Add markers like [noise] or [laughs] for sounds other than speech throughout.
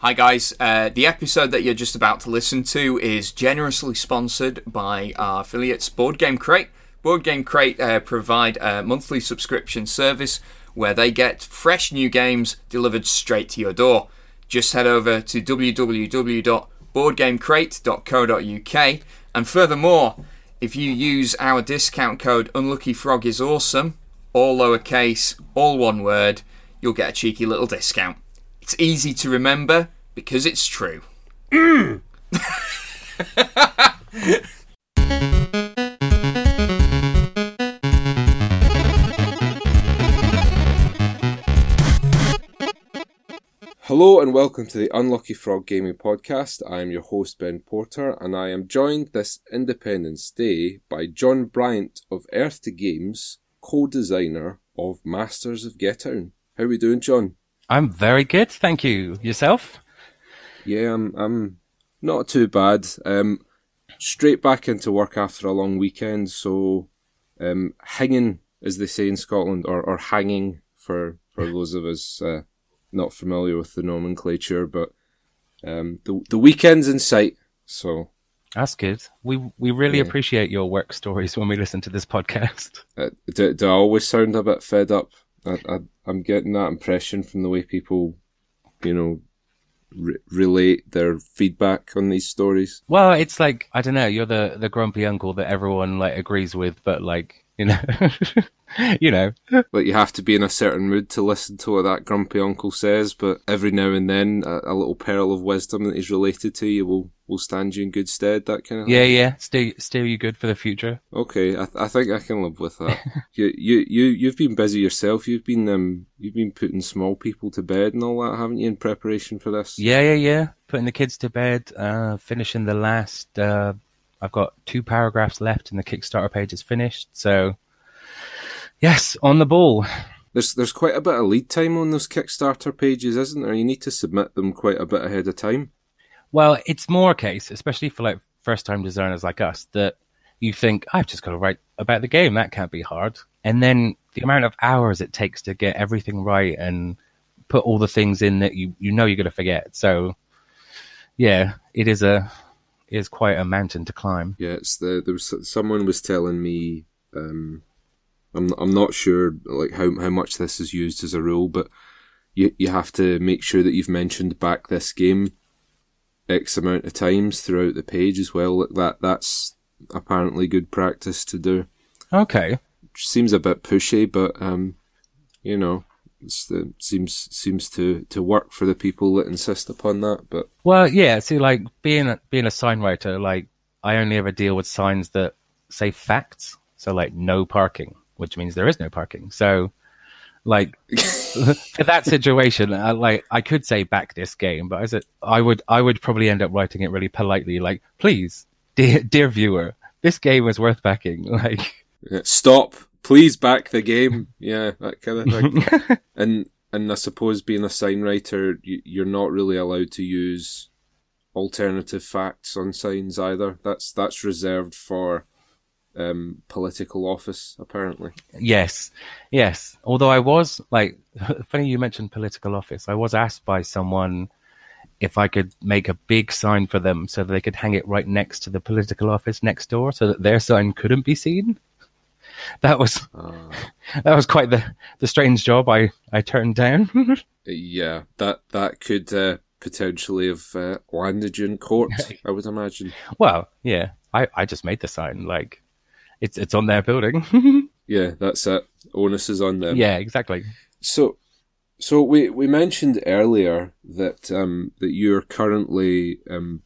Hi, guys. Uh, the episode that you're just about to listen to is generously sponsored by our affiliates, Board Game Crate. Board Game Crate uh, provide a monthly subscription service where they get fresh new games delivered straight to your door. Just head over to www.boardgamecrate.co.uk and furthermore, if you use our discount code UnluckyFrogIsAwesome, all lowercase, all one word, you'll get a cheeky little discount. It's easy to remember because it's true. [laughs] Hello and welcome to the Unlucky Frog Gaming Podcast. I am your host Ben Porter and I am joined this Independence Day by John Bryant of Earth to Games, co-designer of Masters of Getown. How are we doing, John? I'm very good, thank you. Yourself? Yeah, I'm. I'm not too bad. Um, straight back into work after a long weekend, so um, hanging, as they say in Scotland, or, or hanging for for [laughs] those of us uh, not familiar with the nomenclature, but um, the the weekend's in sight. So That's good. We we really Yeah. appreciate your work stories when we listen to this podcast. uh, do, do I always sound a bit fed up? I, I, I'm getting that impression from the way people, you know, re- relate their feedback on these stories. Well, it's like I don't know. You're the the grumpy uncle that everyone like agrees with, but like [laughs] you know, [laughs] you know. Like you have to be in a certain mood to listen to what that grumpy uncle says, but every now and then a, a little pearl of wisdom that is related to you will will stand you in good stead. That kind of Yeah, yeah. Steer steer you good for the future. Okay, I, th- I think I can live with that. [laughs] you you you you've been busy yourself. You've been um you've been putting small people to bed and all that, haven't you, in preparation for this? Yeah, yeah, yeah. Putting the kids to bed. Uh, finishing the last. Uh, I've got two paragraphs left, and the Kickstarter page is finished. So, yes, on the ball. There's there's quite a bit of lead time on those Kickstarter pages, isn't there? You need to submit them quite a bit ahead of time. Well, it's more a case, especially for like first time designers like us, that you think, I've just got to write about the game. That can't be hard. And then the amount of hours it takes to get everything right and put all the things in that you, you know you're going to forget. So, yeah, it is a is quite a mountain to climb. Yeah, it's the there was someone was telling me. Um, I'm I'm not sure like how how much this is used as a rule, but you you have to make sure that you've mentioned back this game x amount of times throughout the page as well. Like that that's apparently good practice to do. Okay. Seems a bit pushy, but um, you know, the, seems seems to to work for the people that insist upon that. But Well, yeah. See, like being a, being a sign writer, like I only ever deal with signs that say facts. So like no parking, which means there is no parking. So like [laughs] for that situation, I, like I could say back this game, but I said I would I would probably end up writing it really politely, like please, dear dear viewer, this game is worth backing. [laughs] Like Stop! Please back the game. Yeah, that kind of thing. [laughs] and and I suppose being a sign writer, you, you're not really allowed to use alternative facts on signs either. That's that's reserved for um, political office, apparently. Yes, yes. Although I was like, [laughs] funny you mentioned political office. I was asked by someone if I could make a big sign for them so that they could hang it right next to the political office next door, so that their sign couldn't be seen. [laughs] That was Uh, [laughs] that was quite the the strange job I I turned down. [laughs] yeah, that that could uh, potentially have uh, landed you in court. I would imagine. well, yeah, I I just made the sign like it's it's on their building. Yeah, that's it. Onus is on them. yeah, exactly. So, so we we mentioned earlier that um, that you're currently um,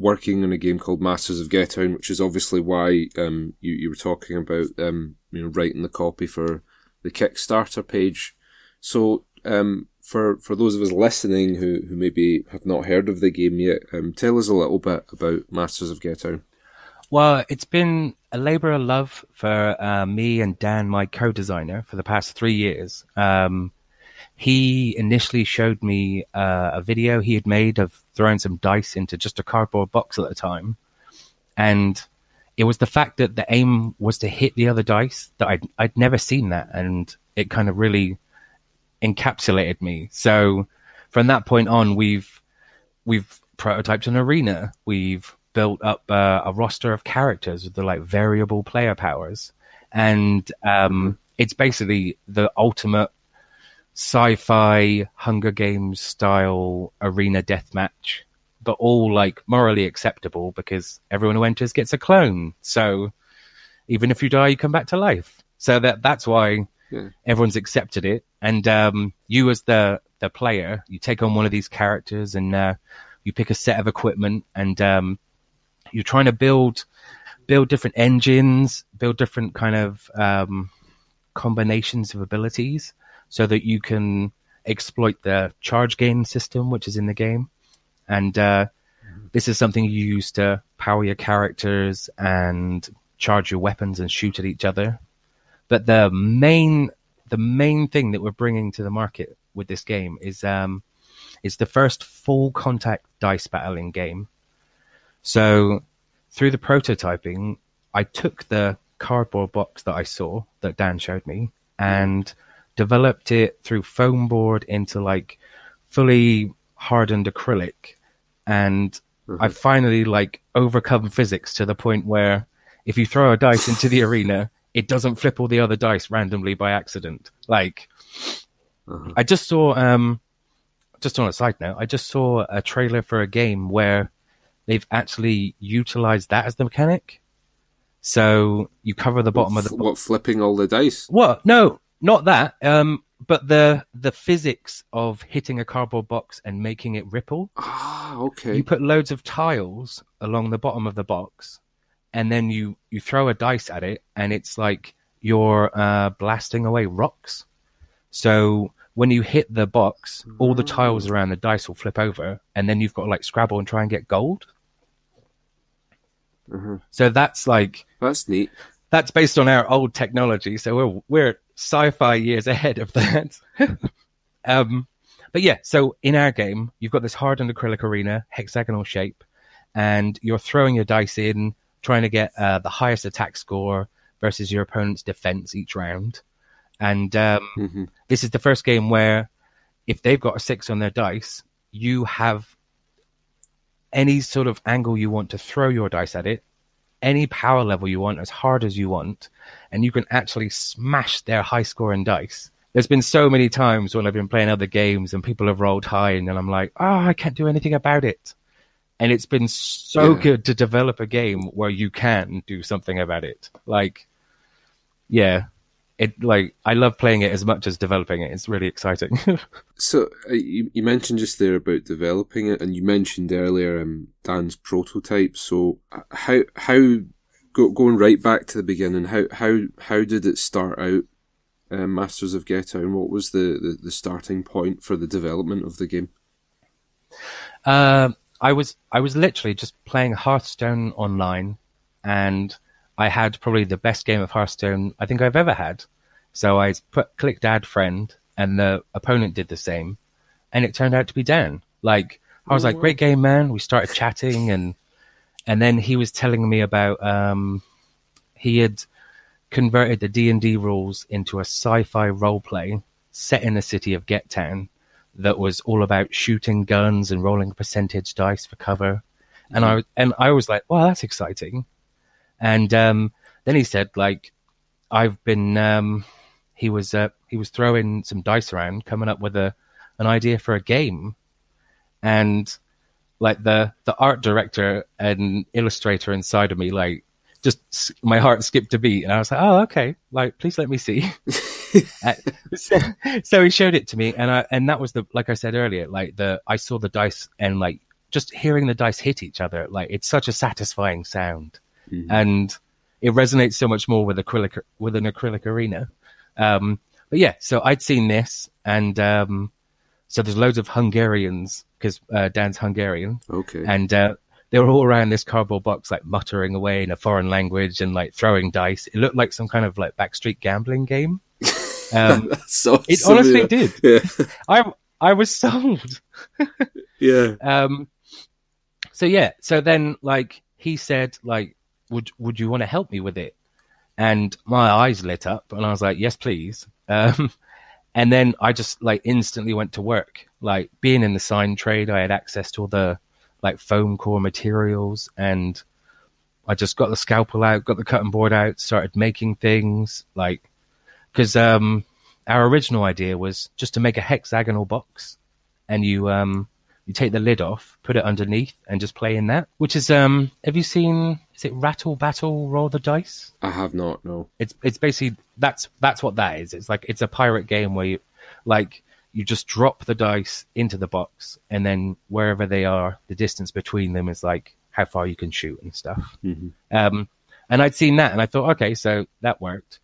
working on a game called Masters of Getown, which is obviously why um, you you were talking about um, you know writing the copy for the Kickstarter page. So, um, for for those of us listening who who maybe have not heard of the game yet, um, tell us a little bit about Masters of Getown. Well, it's been a labor of love for uh, me and Dan, my co-designer, for the past three years. Um, he initially showed me uh, a video he had made of throwing some dice into just a cardboard box at a time, and it was the fact that the aim was to hit the other dice that I'd I'd never seen that, and it kind of really encapsulated me. So from that point on, we've we've prototyped an arena. We've built up uh, a roster of characters with the like variable player powers, and um, it's basically the ultimate sci-fi Hunger Games style arena deathmatch, but all like morally acceptable because everyone who enters gets a clone. So even if you die, you come back to life. So that that's why Yeah. everyone's accepted it. And um, you, as the the player, you take on one of these characters and uh, you pick a set of equipment, and um, you're trying to build build different engines, build different kind of um, combinations of abilities, so that you can exploit the charge gain system, which is in the game. And uh, this is something you use to power your characters and charge your weapons and shoot at each other. But the main the main thing that we're bringing to the market with this game is um, is the first full contact dice battling game. So through the prototyping, I took the cardboard box that I saw that Dan showed me and developed it through foam board into like fully hardened acrylic and I finally like overcome physics to the point where if you throw a dice into the arena, it doesn't flip all the other dice randomly by accident. Like I just saw um just on a side note, I just saw a trailer for a game where they've actually utilized that as the mechanic. So you cover the bottom of the what flipping all the dice? what? No, not that. Um, but the the physics of hitting a cardboard box and making it ripple. Ah, okay. You put loads of tiles along the bottom of the box, and then you you throw a dice at it, and it's like you're uh, blasting away rocks. So when you hit the box, all the tiles around the dice will flip over, and then you've got to like scrabble and try and get gold. So that's like That's neat. that's based on our old technology, so we're we're sci-fi years ahead of that. [laughs] um, but yeah, so in our game, you've got this hardened acrylic arena, hexagonal shape, and you're throwing your dice in, trying to get uh, the highest attack score versus your opponent's defense each round. And um, this is the first game where, if they've got a six on their dice, you have any sort of angle you want to throw your dice at it, any power level you want, as hard as you want, and you can actually smash their high scoring dice. There's been so many times when I've been playing other games and people have rolled high, and then I'm like, oh, I can't do anything about it. And it's been so Yeah. good to develop a game where you can do something about it. Like, yeah, it like I love playing it as much as developing it. It's really exciting. [laughs] So uh, you, you mentioned just there about developing it, and you mentioned earlier um, Dan's prototype. So uh, how how go, going right back to the beginning, how how how did it start out? Uh, Masters of Ghettown. What was the, the, the starting point for the development of the game? Um, I was I was literally just playing Hearthstone online, and I had probably the best game of Hearthstone I think I've ever had. So I put clicked add friend, and the opponent did the same, and it turned out to be Dan. Like I was like, "Great game, man!" We started chatting, and and then he was telling me about um, he had converted the D and D rules into a sci-fi role play set in the city of Get Town that was all about shooting guns and rolling percentage dice for cover. And I and I was like, "Wow, that's exciting." And um, then he said, "Like, I've been." Um, he was uh, he was throwing some dice around, coming up with a an idea for a game, and like the the art director and illustrator inside of me, like just my heart skipped a beat, and I was like, "Oh, okay. Like, please let me see." [laughs] [laughs] So, so he showed it to me, and I and that was the like I said earlier, like the I saw the dice and like just hearing the dice hit each other, like it's such a satisfying sound, and it resonates so much more with acrylic with an acrylic arena. Um, but yeah, so I'd seen this, and um, so there's loads of Hungarians because uh, Dan's Hungarian, Okay. and uh, they were all around this cardboard box, like muttering away in a foreign language and like throwing dice. It looked like some kind of like backstreet gambling game. [laughs] Um, so it so honestly yeah. did. Yeah. [laughs] I I was sold. yeah. [laughs] Um, so yeah, so then like he said, like, would would you want to help me with it? And my eyes lit up, and I was like, yes, please. [laughs] Um, and then I just like instantly went to work. Like being in the sign trade, I had access to all the like foam core materials and I just got the scalpel out, got the cutting board out, started making things like because um, our original idea was just to make a hexagonal box, and you um, you take the lid off, put it underneath, and just play in that. Which is um, have you seen? Is it Rattle Battle Roll the Dice? I have not. No. It's it's basically that's that's what that is. It's like it's a pirate game where you like you just drop the dice into the box, and then wherever they are, the distance between them is like how far you can shoot and stuff. Um, and I'd seen that, and I thought, okay, so that worked.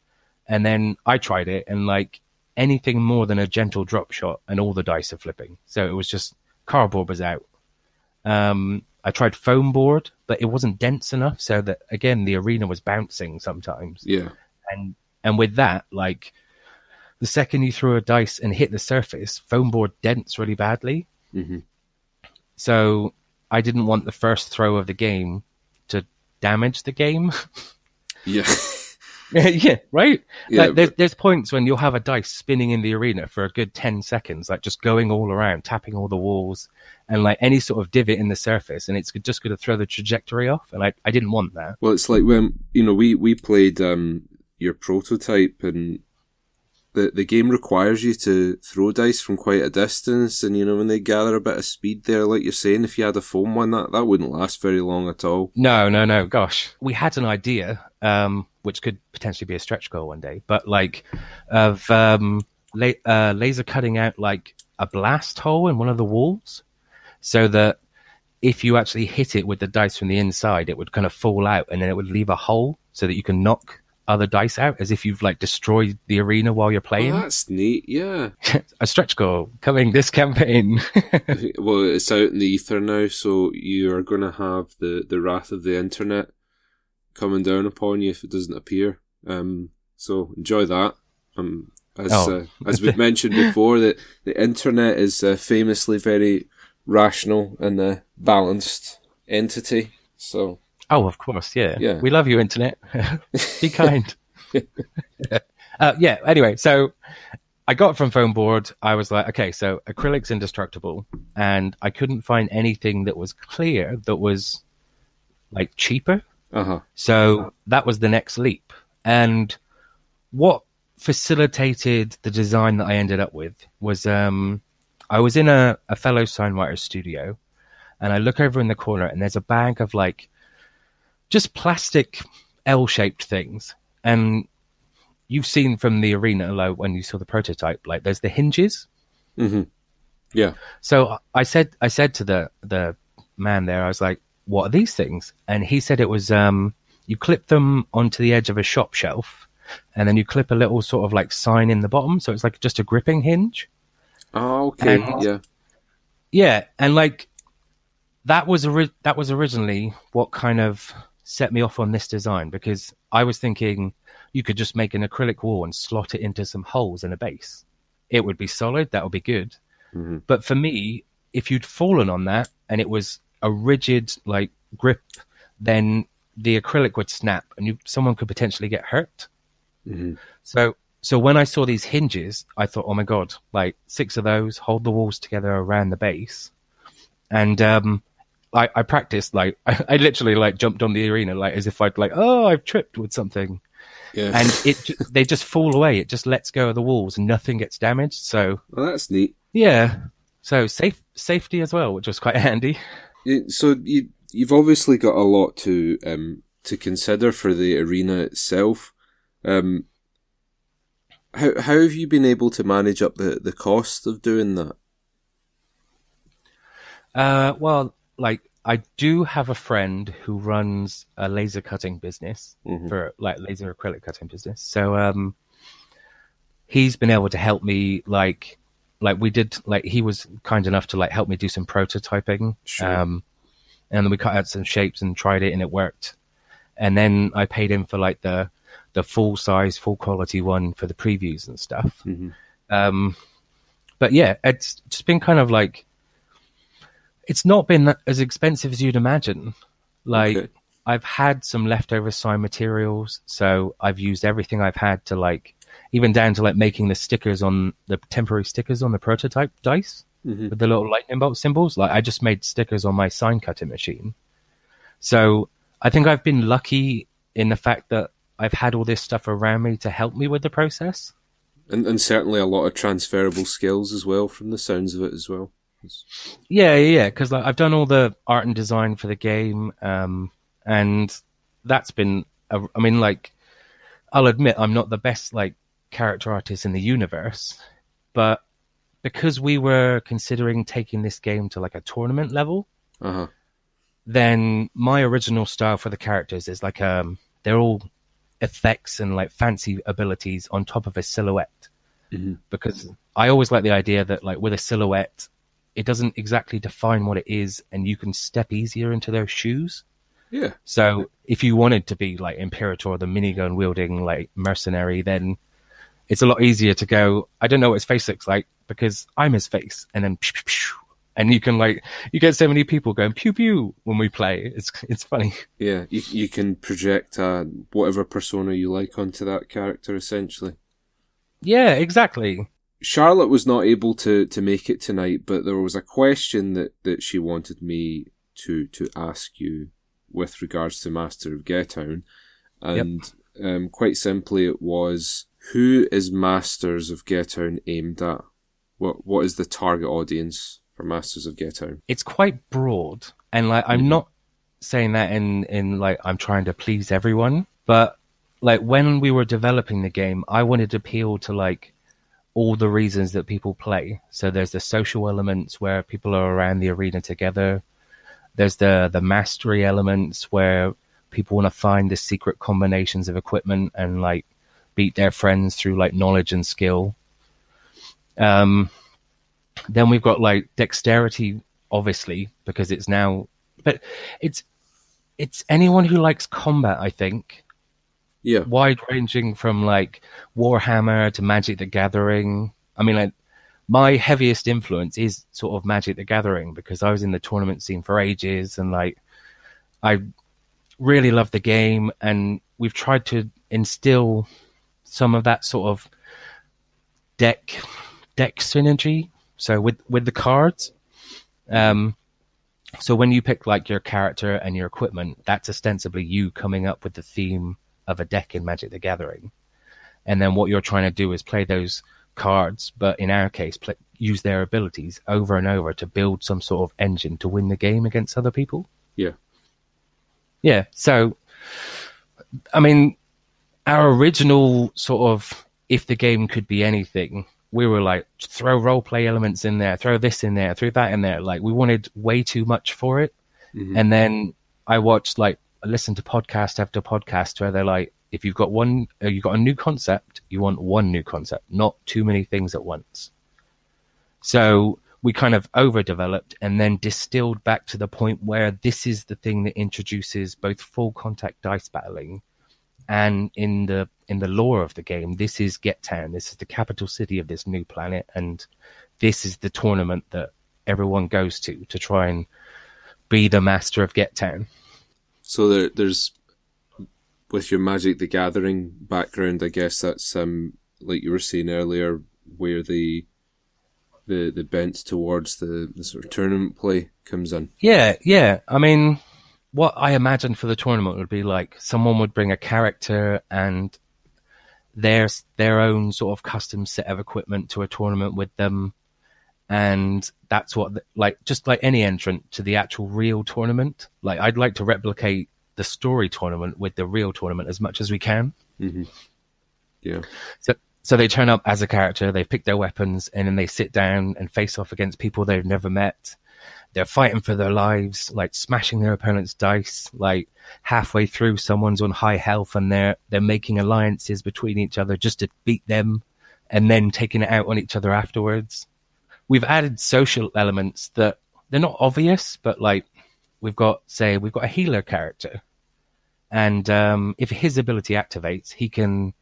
And then I tried it, and like anything more than a gentle drop shot, and all the dice are flipping. So it was just cardboard was out. Um, I tried foam board, but it wasn't dense enough, so that again the arena was bouncing sometimes. Yeah. And and with that, like the second you threw a dice and hit the surface, foam board dents really badly. Mhm. So I didn't want the first throw of the game to damage the game. Yeah. [laughs] [laughs] yeah, right. Yeah, like, there's there's points when you'll have a dice spinning in the arena for a good ten seconds, like just going all around, tapping all the walls, and like any sort of divot in the surface, and it's just going to throw the trajectory off. And I I didn't want that. Well, it's like when you know we we played um, your prototype, and the the game requires you to throw dice from quite a distance, and you know when they gather a bit of speed there, like you're saying, if you had a foam one, that that wouldn't last very long at all. No, no, no. Gosh, we had an idea, um, which could potentially be a stretch goal one day, but like of um, la- uh, laser cutting out like a blast hole in one of the walls, so that if you actually hit it with the dice from the inside, it would kind of fall out, and then it would leave a hole so that you can knock other dice out, as if you've like destroyed the arena while you're Oh, playing. that's neat. Yeah. [laughs] a stretch goal coming this campaign. [laughs] [laughs] well, it's out in the ether now, so you are going to have the the wrath of the internet coming down upon you if it doesn't appear. Um, so enjoy that. Um, as Oh. uh, as we've mentioned before, that the internet is uh, famously very rational and uh, balanced entity. So Oh, of course, yeah. Yeah. We love you, internet. [laughs] Be kind. [laughs] uh, yeah. Anyway, so I got from foam board. I was like, okay, so acrylic's indestructible, and I couldn't find anything that was clear that was like cheaper. uh huh. So that was the next leap. And what facilitated the design that I ended up with was um, I was in a, a fellow signwriter's studio and I look over in the corner and there's a bag of like just plastic L shaped things. And you've seen from the arena, like when you saw the prototype, like there's the hinges. hmm Yeah. So I said, I said to the the man there, I was like, "What are these things?" And he said it was um, you clip them onto the edge of a shop shelf, and then you clip a little sort of like sign in the bottom, so it's like just a gripping hinge. Oh, okay. And- yeah. Yeah, and like that was ori- that was originally what kind of set me off on this design because I was thinking you could just make an acrylic wall and slot it into some holes in a base. It would be solid, that would be good. Mhm. But for me, if you'd fallen on that and it was a rigid like grip, then the acrylic would snap and you someone could potentially get hurt. hmm So so when I saw these hinges, I thought, oh my god, like six of those, hold the walls together around the base, and um, I, I practiced like I, [laughs] I literally like jumped on the arena like as if I'd like oh I've tripped with something, Yeah. and [laughs] it they just fall away. It just lets go of the walls and nothing gets damaged. So well, that's neat. yeah, so safe safety as well, which was quite [laughs] handy. So you you've obviously got a lot to um to consider for the arena itself. Um, how how have you been able to manage up the, the cost of doing that? Uh, well, like I do have a friend who runs a laser cutting business Mhm. for like laser acrylic cutting business. So um, he's been able to help me like like we did like he was kind enough to like help me do some prototyping. Sure. Um, and then we cut out some shapes and tried it and it worked. And then I paid him for like the the full size, full quality one for the previews and stuff. Mhm. Um, but yeah, it's just been kind of like it's not been as expensive as you'd imagine. Like Okay. I've had some leftover sign materials, so I've used everything I've had to like even down to like making the stickers on the temporary stickers on the prototype dice Mhm. with the little lightning bolt symbols. Like I just made stickers on my sign cutting machine. So I think I've been lucky in the fact that I've had all this stuff around me to help me with the process. And and certainly a lot of transferable skills as well from the sounds of it as well. It's- Yeah, yeah, yeah. Because like, I've done all the art and design for the game, um, and that's been. A, I mean, like, I'll admit I'm not the best like character artist in the universe, but because we were considering taking this game to like a tournament level, Uh-huh. then my original style for the characters is like um, they're all effects and like fancy abilities on top of a silhouette Mhm. because I always like the idea that like with a silhouette, it doesn't exactly define what it is, and you can step easier into those shoes. Yeah. So if you wanted to be like Imperator, the minigun wielding like mercenary, then it's a lot easier to go. I don't know what his face looks like because I'm his face, and then and you can like you get so many people going pew pew when we play. It's it's funny. Yeah, you you can project uh, whatever persona you like onto that character essentially. Yeah, exactly. Charlotte was not able to, to make it tonight, but there was a question that, that she wanted me to to ask you with regards to Master of Getown, and um, quite simply, it was who is Masters of Getown aimed at? What what is the target audience for Masters of Getown? It's quite broad, and like I'm not saying that in in like I'm trying to please everyone, but like when we were developing the game, I wanted to appeal to like all the reasons that people play. So there's the social elements where people are around the arena together. There's the the mastery elements where people want to find the secret combinations of equipment and like beat their friends through like knowledge and skill. Um, then we've got like dexterity, obviously, because it's now, but it's it's anyone who likes combat. I think Yeah, wide ranging from like Warhammer to Magic the Gathering. I mean, like my heaviest influence is sort of Magic the Gathering because I was in the tournament scene for ages and like I really love the game and we've tried to instill some of that sort of deck deck synergy. So with with the cards, um, so when you pick like your character and your equipment, that's ostensibly you coming up with the theme of a deck in Magic the Gathering. And then what you're trying to do is play those cards, but in our case, play, use their abilities over and over to build some sort of engine to win the game against other people. yeah, Yeah. So, I mean, our original sort of, if the game could be anything, we were like, throw role play elements in there, throw this in there, throw that in there. Like, we wanted way too much for it. Mhm. And then I watched, like, I listened to podcast after podcast where they're like, if you've got one, uh, you've got a new concept, you want one new concept, not too many things at once. So we kind of overdeveloped and then distilled back to the point where this is the thing that introduces both full contact dice battling and in the in the lore of the game, this is Get Town. This is the capital city of this new planet, and this is the tournament that everyone goes to to try and be the master of Get Town. So there, there's with your Magic the Gathering background, I guess that's um like you were saying earlier, where the the the bent towards the, the sort of tournament play comes in. Yeah, yeah. I mean, what I imagine for the tournament would be like someone would bring a character and their their own sort of custom set of equipment to a tournament with them, and that's what the, like just like any entrant to the actual real tournament. Like I'd like to replicate the story tournament with the real tournament as much as we can. hmm Yeah, So, so they turn up as a character, they pick their weapons, and then they sit down and face off against people they've never met. They're fighting for their lives, like smashing their opponent's dice. Like halfway through, someone's on high health, and they're they're making alliances between each other just to beat them, and then taking it out on each other afterwards. We've added social elements that they're not obvious, but like we've got, say, we've got a healer character, and um, if his ability activates, he can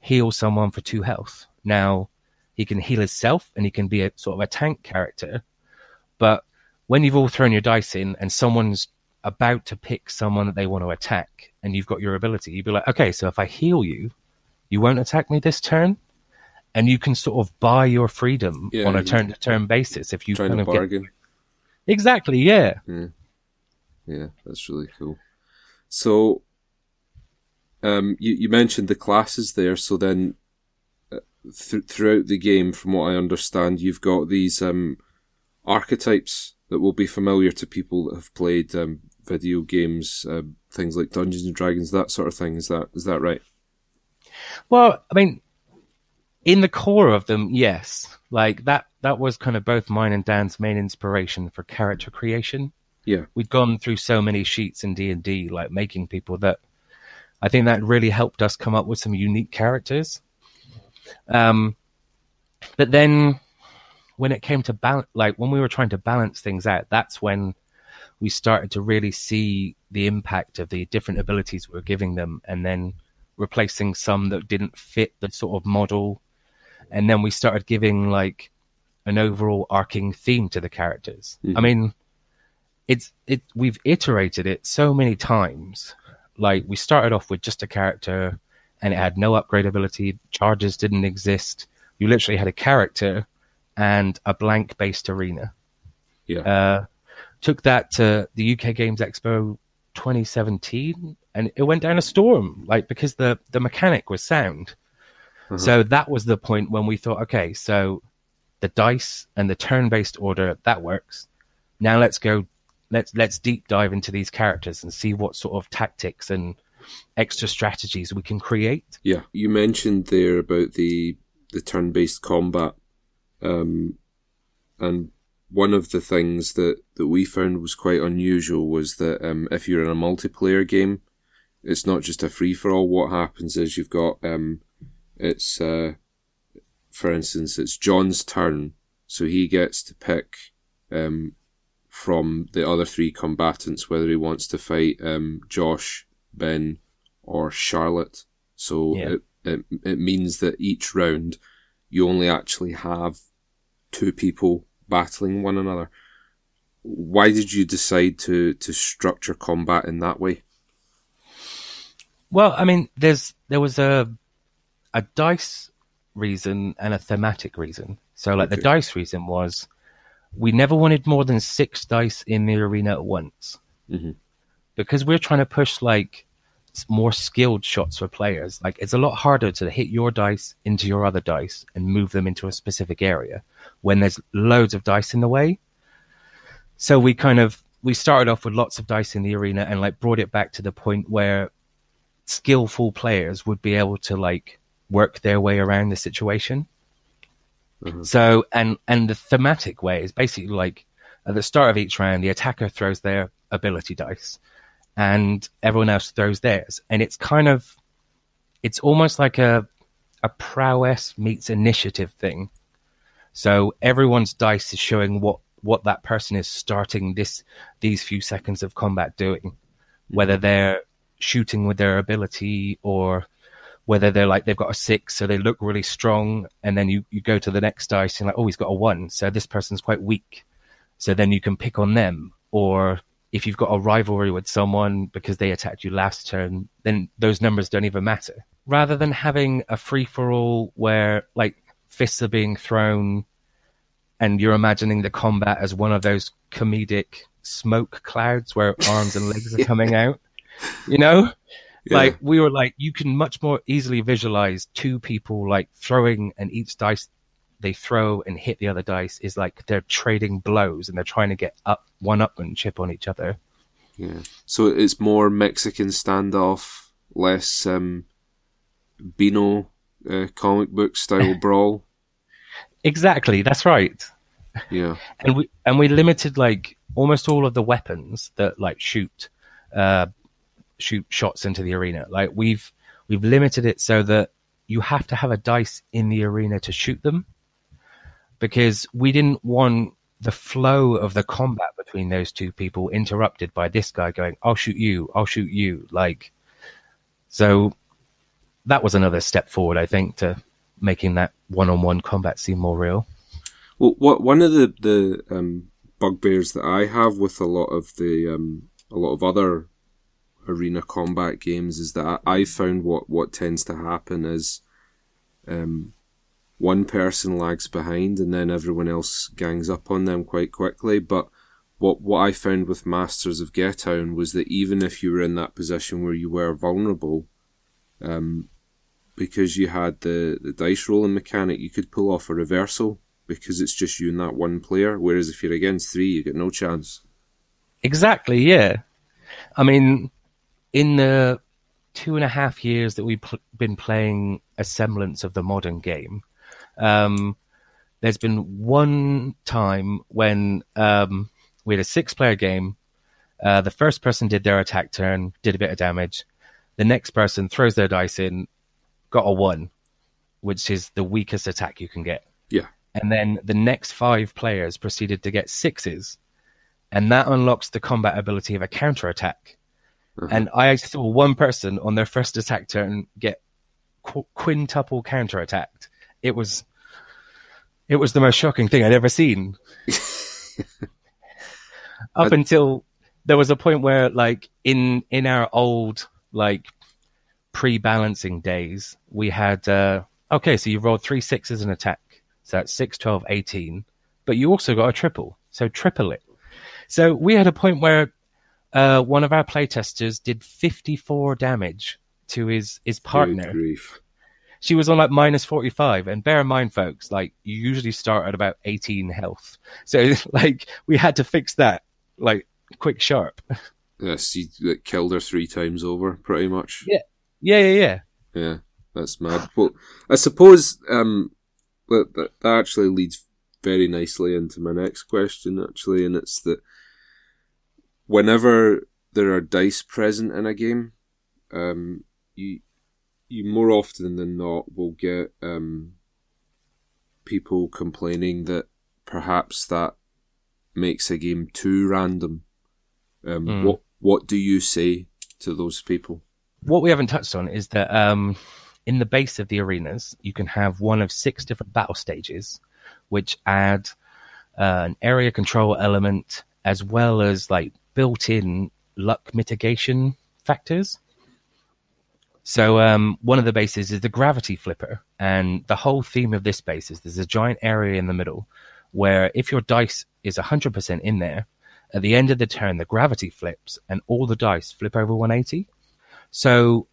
heal someone for two health. Now, he can heal himself and he can be a sort of a tank character. But when you've all thrown your dice in and someone's about to pick someone that they want to attack and you've got your ability, you'd be like, okay, so if I heal you, you won't attack me this turn. And you can sort of buy your freedom Yeah, on a turn to turn basis if you Trying kind of get bargain. exactly yeah Yeah, that's really cool. So, um, you you mentioned the classes there. So then, uh, th- throughout the game, from what I understand, you've got these um, archetypes that will be familiar to people that have played um, video games, uh, things like Dungeons and Dragons, that sort of thing. Is that is that right? Well, I mean, in the core of them, yes. Like that that was kind of both mine and Dan's main inspiration for character creation. Yeah. We'd gone through so many sheets in D and D, like making people that I think that really helped us come up with some unique characters. Um, but then when it came to balance, like when we were trying to balance things out, that's when we started to really see the impact of the different abilities we were giving them, and then replacing some that didn't fit the sort of model. And then we started giving like an overall arcing theme to the characters. I mean, it's it we've iterated it so many times. Like we started off with just a character and it had no upgrade ability, charges didn't exist. You literally had a character and a blank based arena. Yeah. Uh, took that to the UK Games Expo 2017 and it went down a storm like because the the mechanic was sound so that was the point when we thought okay so the dice and the turn-based order that works. Now let's go let's let's deep dive into these characters and see what sort of tactics and extra strategies we can create. Yeah, you mentioned there about the the turn based combat, um, and one of the things that that we found was quite unusual was that um, if you're in a multiplayer game, it's not just a free for all. What happens is you've got um, it's uh, for instance, it's John's turn, so he gets to pick um, from the other three combatants whether he wants to fight um, Josh, Ben, or Charlotte. So Yeah. it, it it means that each round you only actually have two people battling one another. Why did you decide to to structure combat in that way? Well, I mean, there's there was a a dice reason and a thematic reason. So, like Okay. the dice reason was we never wanted more than six dice in the arena at once Mhm. because we're trying to push like more skilled shots for players. Like it's a lot harder to hit your dice into your other dice and move them into a specific area when there's loads of dice in the way. So we kind of we started off with lots of dice in the arena and like brought it back to the point where skillful players would be able to like work their way around the situation. Mm-hmm. So and and the thematic way is basically like at the start of each round, the attacker throws their ability dice, and everyone else throws theirs, and it's kind of it's almost like a a prowess meets initiative thing. So everyone's dice is showing what what that person is starting this these few seconds of combat doing, whether mm-hmm. they're shooting with their ability or whether they're like they've got a six, so they look really strong, and then you, you go to the next dice and like, oh, he's got a one, so this person's quite weak. So then you can pick on them, or if you've got a rivalry with someone because they attacked you last turn, then those numbers don't even matter. Rather than having a free for all where like fists are being thrown and you're imagining the combat as one of those comedic smoke clouds where arms and legs are [laughs] coming out, you know? Yeah. Like we were like, you can much more easily visualize two people like throwing, and each dice they throw and hit the other dice is like they're trading blows and they're trying to get up one upmanship on each other. Yeah. So it's more Mexican standoff, less um, Beano uh, comic book style [laughs] brawl. Exactly, that's right. Yeah. and we and we limited like almost all of the weapons that like shoot uh shoot shots into the arena. Like we've we've limited it so that you have to have a dice in the arena to shoot them. Because we didn't want the flow of the combat between those two people interrupted by this guy going i'll shoot you i'll shoot you like so that was another step forward i think to making that one-on-one combat seem more real. Well, what one of the the um, bugbears that I have with a lot of the um, a lot of other arena combat games is that I, found what what tends to happen is um, one person lags behind and then everyone else gangs up on them quite quickly. But what what I found with Masters of Getown was that even if you were in that position where you were vulnerable, um, because you had the, the dice rolling mechanic, you could pull off a reversal because it's just you and that one player. Whereas if you're against three, you get no chance. Exactly, yeah. I mean, in the two and a half years that we've pl- been playing a semblance of the modern game, um, there's been one time when um, we had a six player game. Uh, the first person did their attack turn, did a bit of damage. The next person throws their dice in, got a one, which is the weakest attack you can get. Yeah. And then the next five players proceeded to get sixes, and that unlocks the combat ability of a counter attack. And I saw one person on their first attack turn get qu- quintuple counter attacked. It was, it was the most shocking thing I'd ever seen. [laughs] Up until there was a point where, like in in our old like pre-balancing days, we had uh, okay, so you rolled three sixes in attack, so that's 6, 12, 18, but you also got a triple, so triple it. So we had a point where uh, one of our playtesters did 54 damage to his his partner. Grief. She was on like minus 45, and bear in mind, folks, like you usually start at about 18 health, so [laughs] like we had to fix that like quick sharp. Yes, he like, killed her three times over, pretty much. Yeah. Yeah, yeah, yeah. Yeah, that's mad. Well, I suppose um, that, that that actually leads very nicely into my next question, actually, and it's that whenever there are dice present in a game, um, you you more often than not will get um, people complaining that perhaps that makes a game too random. Um, Mm. What what do you say to those people? What we haven't touched on is that um, in the base of the arenas, you can have one of six different battle stages, which add uh, an area control element as well as like built-in luck mitigation factors. So um, one of the bases is the gravity flipper, and the whole theme of this base is there's a giant area in the middle where if your dice is 100% in there, at the end of the turn the gravity flips and all the dice flip over 180. So,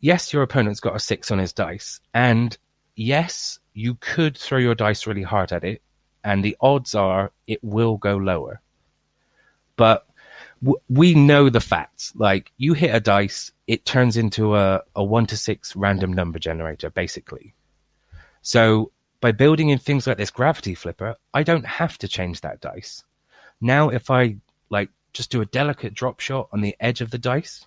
yes, your opponent's got a six on his dice, and yes, you could throw your dice really hard at it, and the odds are it will go lower. But we know the facts. Like, you hit a dice, it turns into a, a one to six random number generator, basically. So, by building in things like this gravity flipper, I don't have to change that dice. Now, if I like just do a delicate drop shot on the edge of the dice,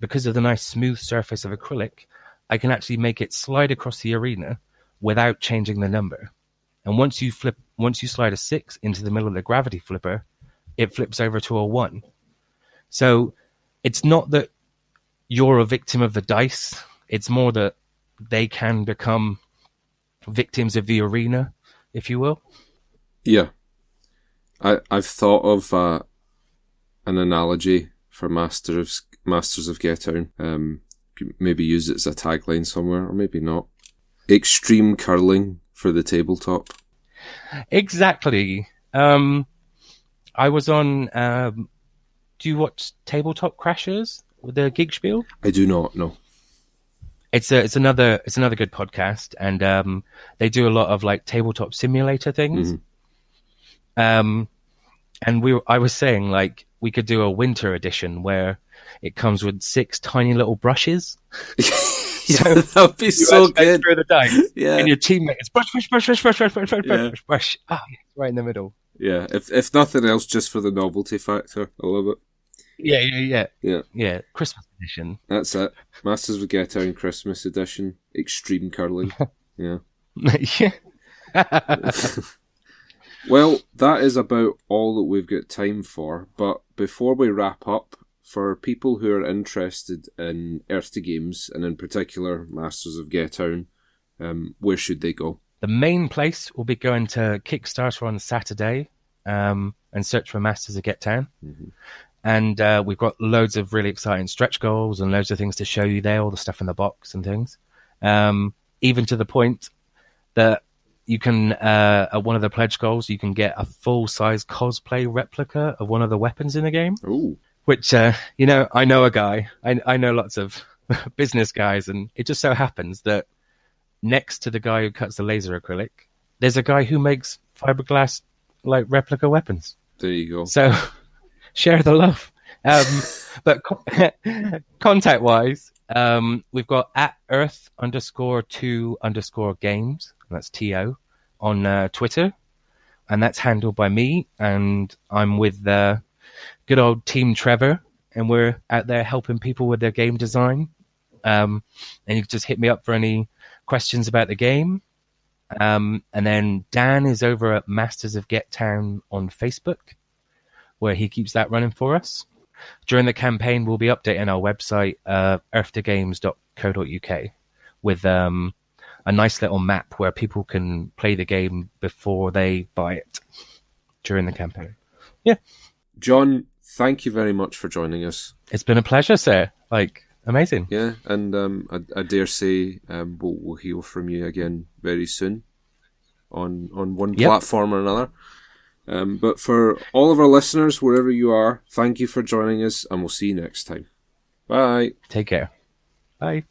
because of the nice smooth surface of acrylic, I can actually make it slide across the arena without changing the number. And once you flip, once you slide a six into the middle of the gravity flipper, it flips over to a one. So it's not that you're a victim of the dice. It's more that they can become victims of the arena, if you will. Yeah, I I've thought of uh, an analogy for Master of Masters of Getown. Um, maybe use it as a tagline somewhere, or maybe not. Extreme curling for the tabletop. Exactly. Um, I was on. Um, do you watch Tabletop Crashers with the gig spiel? I do not know. It's a, it's another, it's another good podcast, and um, they do a lot of like tabletop simulator things. Um, and we, I was saying like we could do a winter edition where it comes with six tiny little brushes. [laughs] yeah, [laughs] that would be so good. Throw the dice, [laughs] Yeah. and your teammate is brush, brush, brush, brush, brush, brush, brush, brush, Yeah. brush, brush. Ah, right in the middle. Yeah, if if nothing else, just for the novelty factor. I love it. Yeah, yeah, yeah, Yeah, yeah. Christmas edition. that's it. Masters of Getown Christmas edition. Extreme curling. [laughs] Yeah. yeah. [laughs] Well, that is about all that we've got time for. But before we wrap up, for people who are interested in Earth to Games and in particular Masters of Getown, um, where should they go? The main place will be going to Kickstarter on Saturday um, and search for Masters of Get Town. And uh, we've got loads of really exciting stretch goals and loads of things to show you there, all the stuff in the box and things. Um, even to the point that you can uh, at one of the pledge goals you can get a full size cosplay replica of one of the weapons in the game. Ooh. Which uh, you know, I know a guy. I I know lots of [laughs] business guys, and it just so happens that next to the guy who cuts the laser acrylic, there's a guy who makes fiberglass like replica weapons. There you go. So [laughs] share the love. Um, [laughs] but co- [laughs] contact wise, um, we've got at Earth underscore two underscore games. That's T O on uh, Twitter, and that's handled by me. And I'm with the good old Team Trevor, and we're out there helping people with their game design. Um, and you can just hit me up for any questions about the game. Um, and then Dan is over at Masters of Get Town on Facebook, where he keeps that running for us. During the campaign, we'll be updating our website, uh, earthtogames.co.uk, with um, a nice little map where people can play the game before they buy it during the campaign. Yeah. John, thank you very much for joining us. It's been a pleasure, sir. Like, amazing. Yeah, and um, I, I, dare say um, we'll, we'll, hear from you again very soon on on one yep. platform or another. Um, but for all of our listeners, wherever you are, thank you for joining us, and we'll see you next time. Bye. Take care. Bye.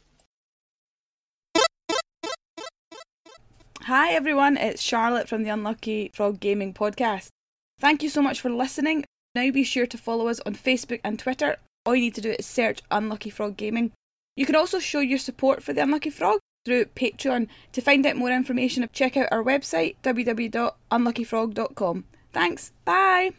Hi everyone, it's Charlotte from the Unlucky Frog Gaming Podcast. Thank you so much for listening. Now be sure to follow us on Facebook and Twitter. All you need to do is search Unlucky Frog Gaming. You can also show your support for the Unlucky Frog through Patreon. To find out more information, check out our website www.unluckyfrog.com. Thanks. Bye.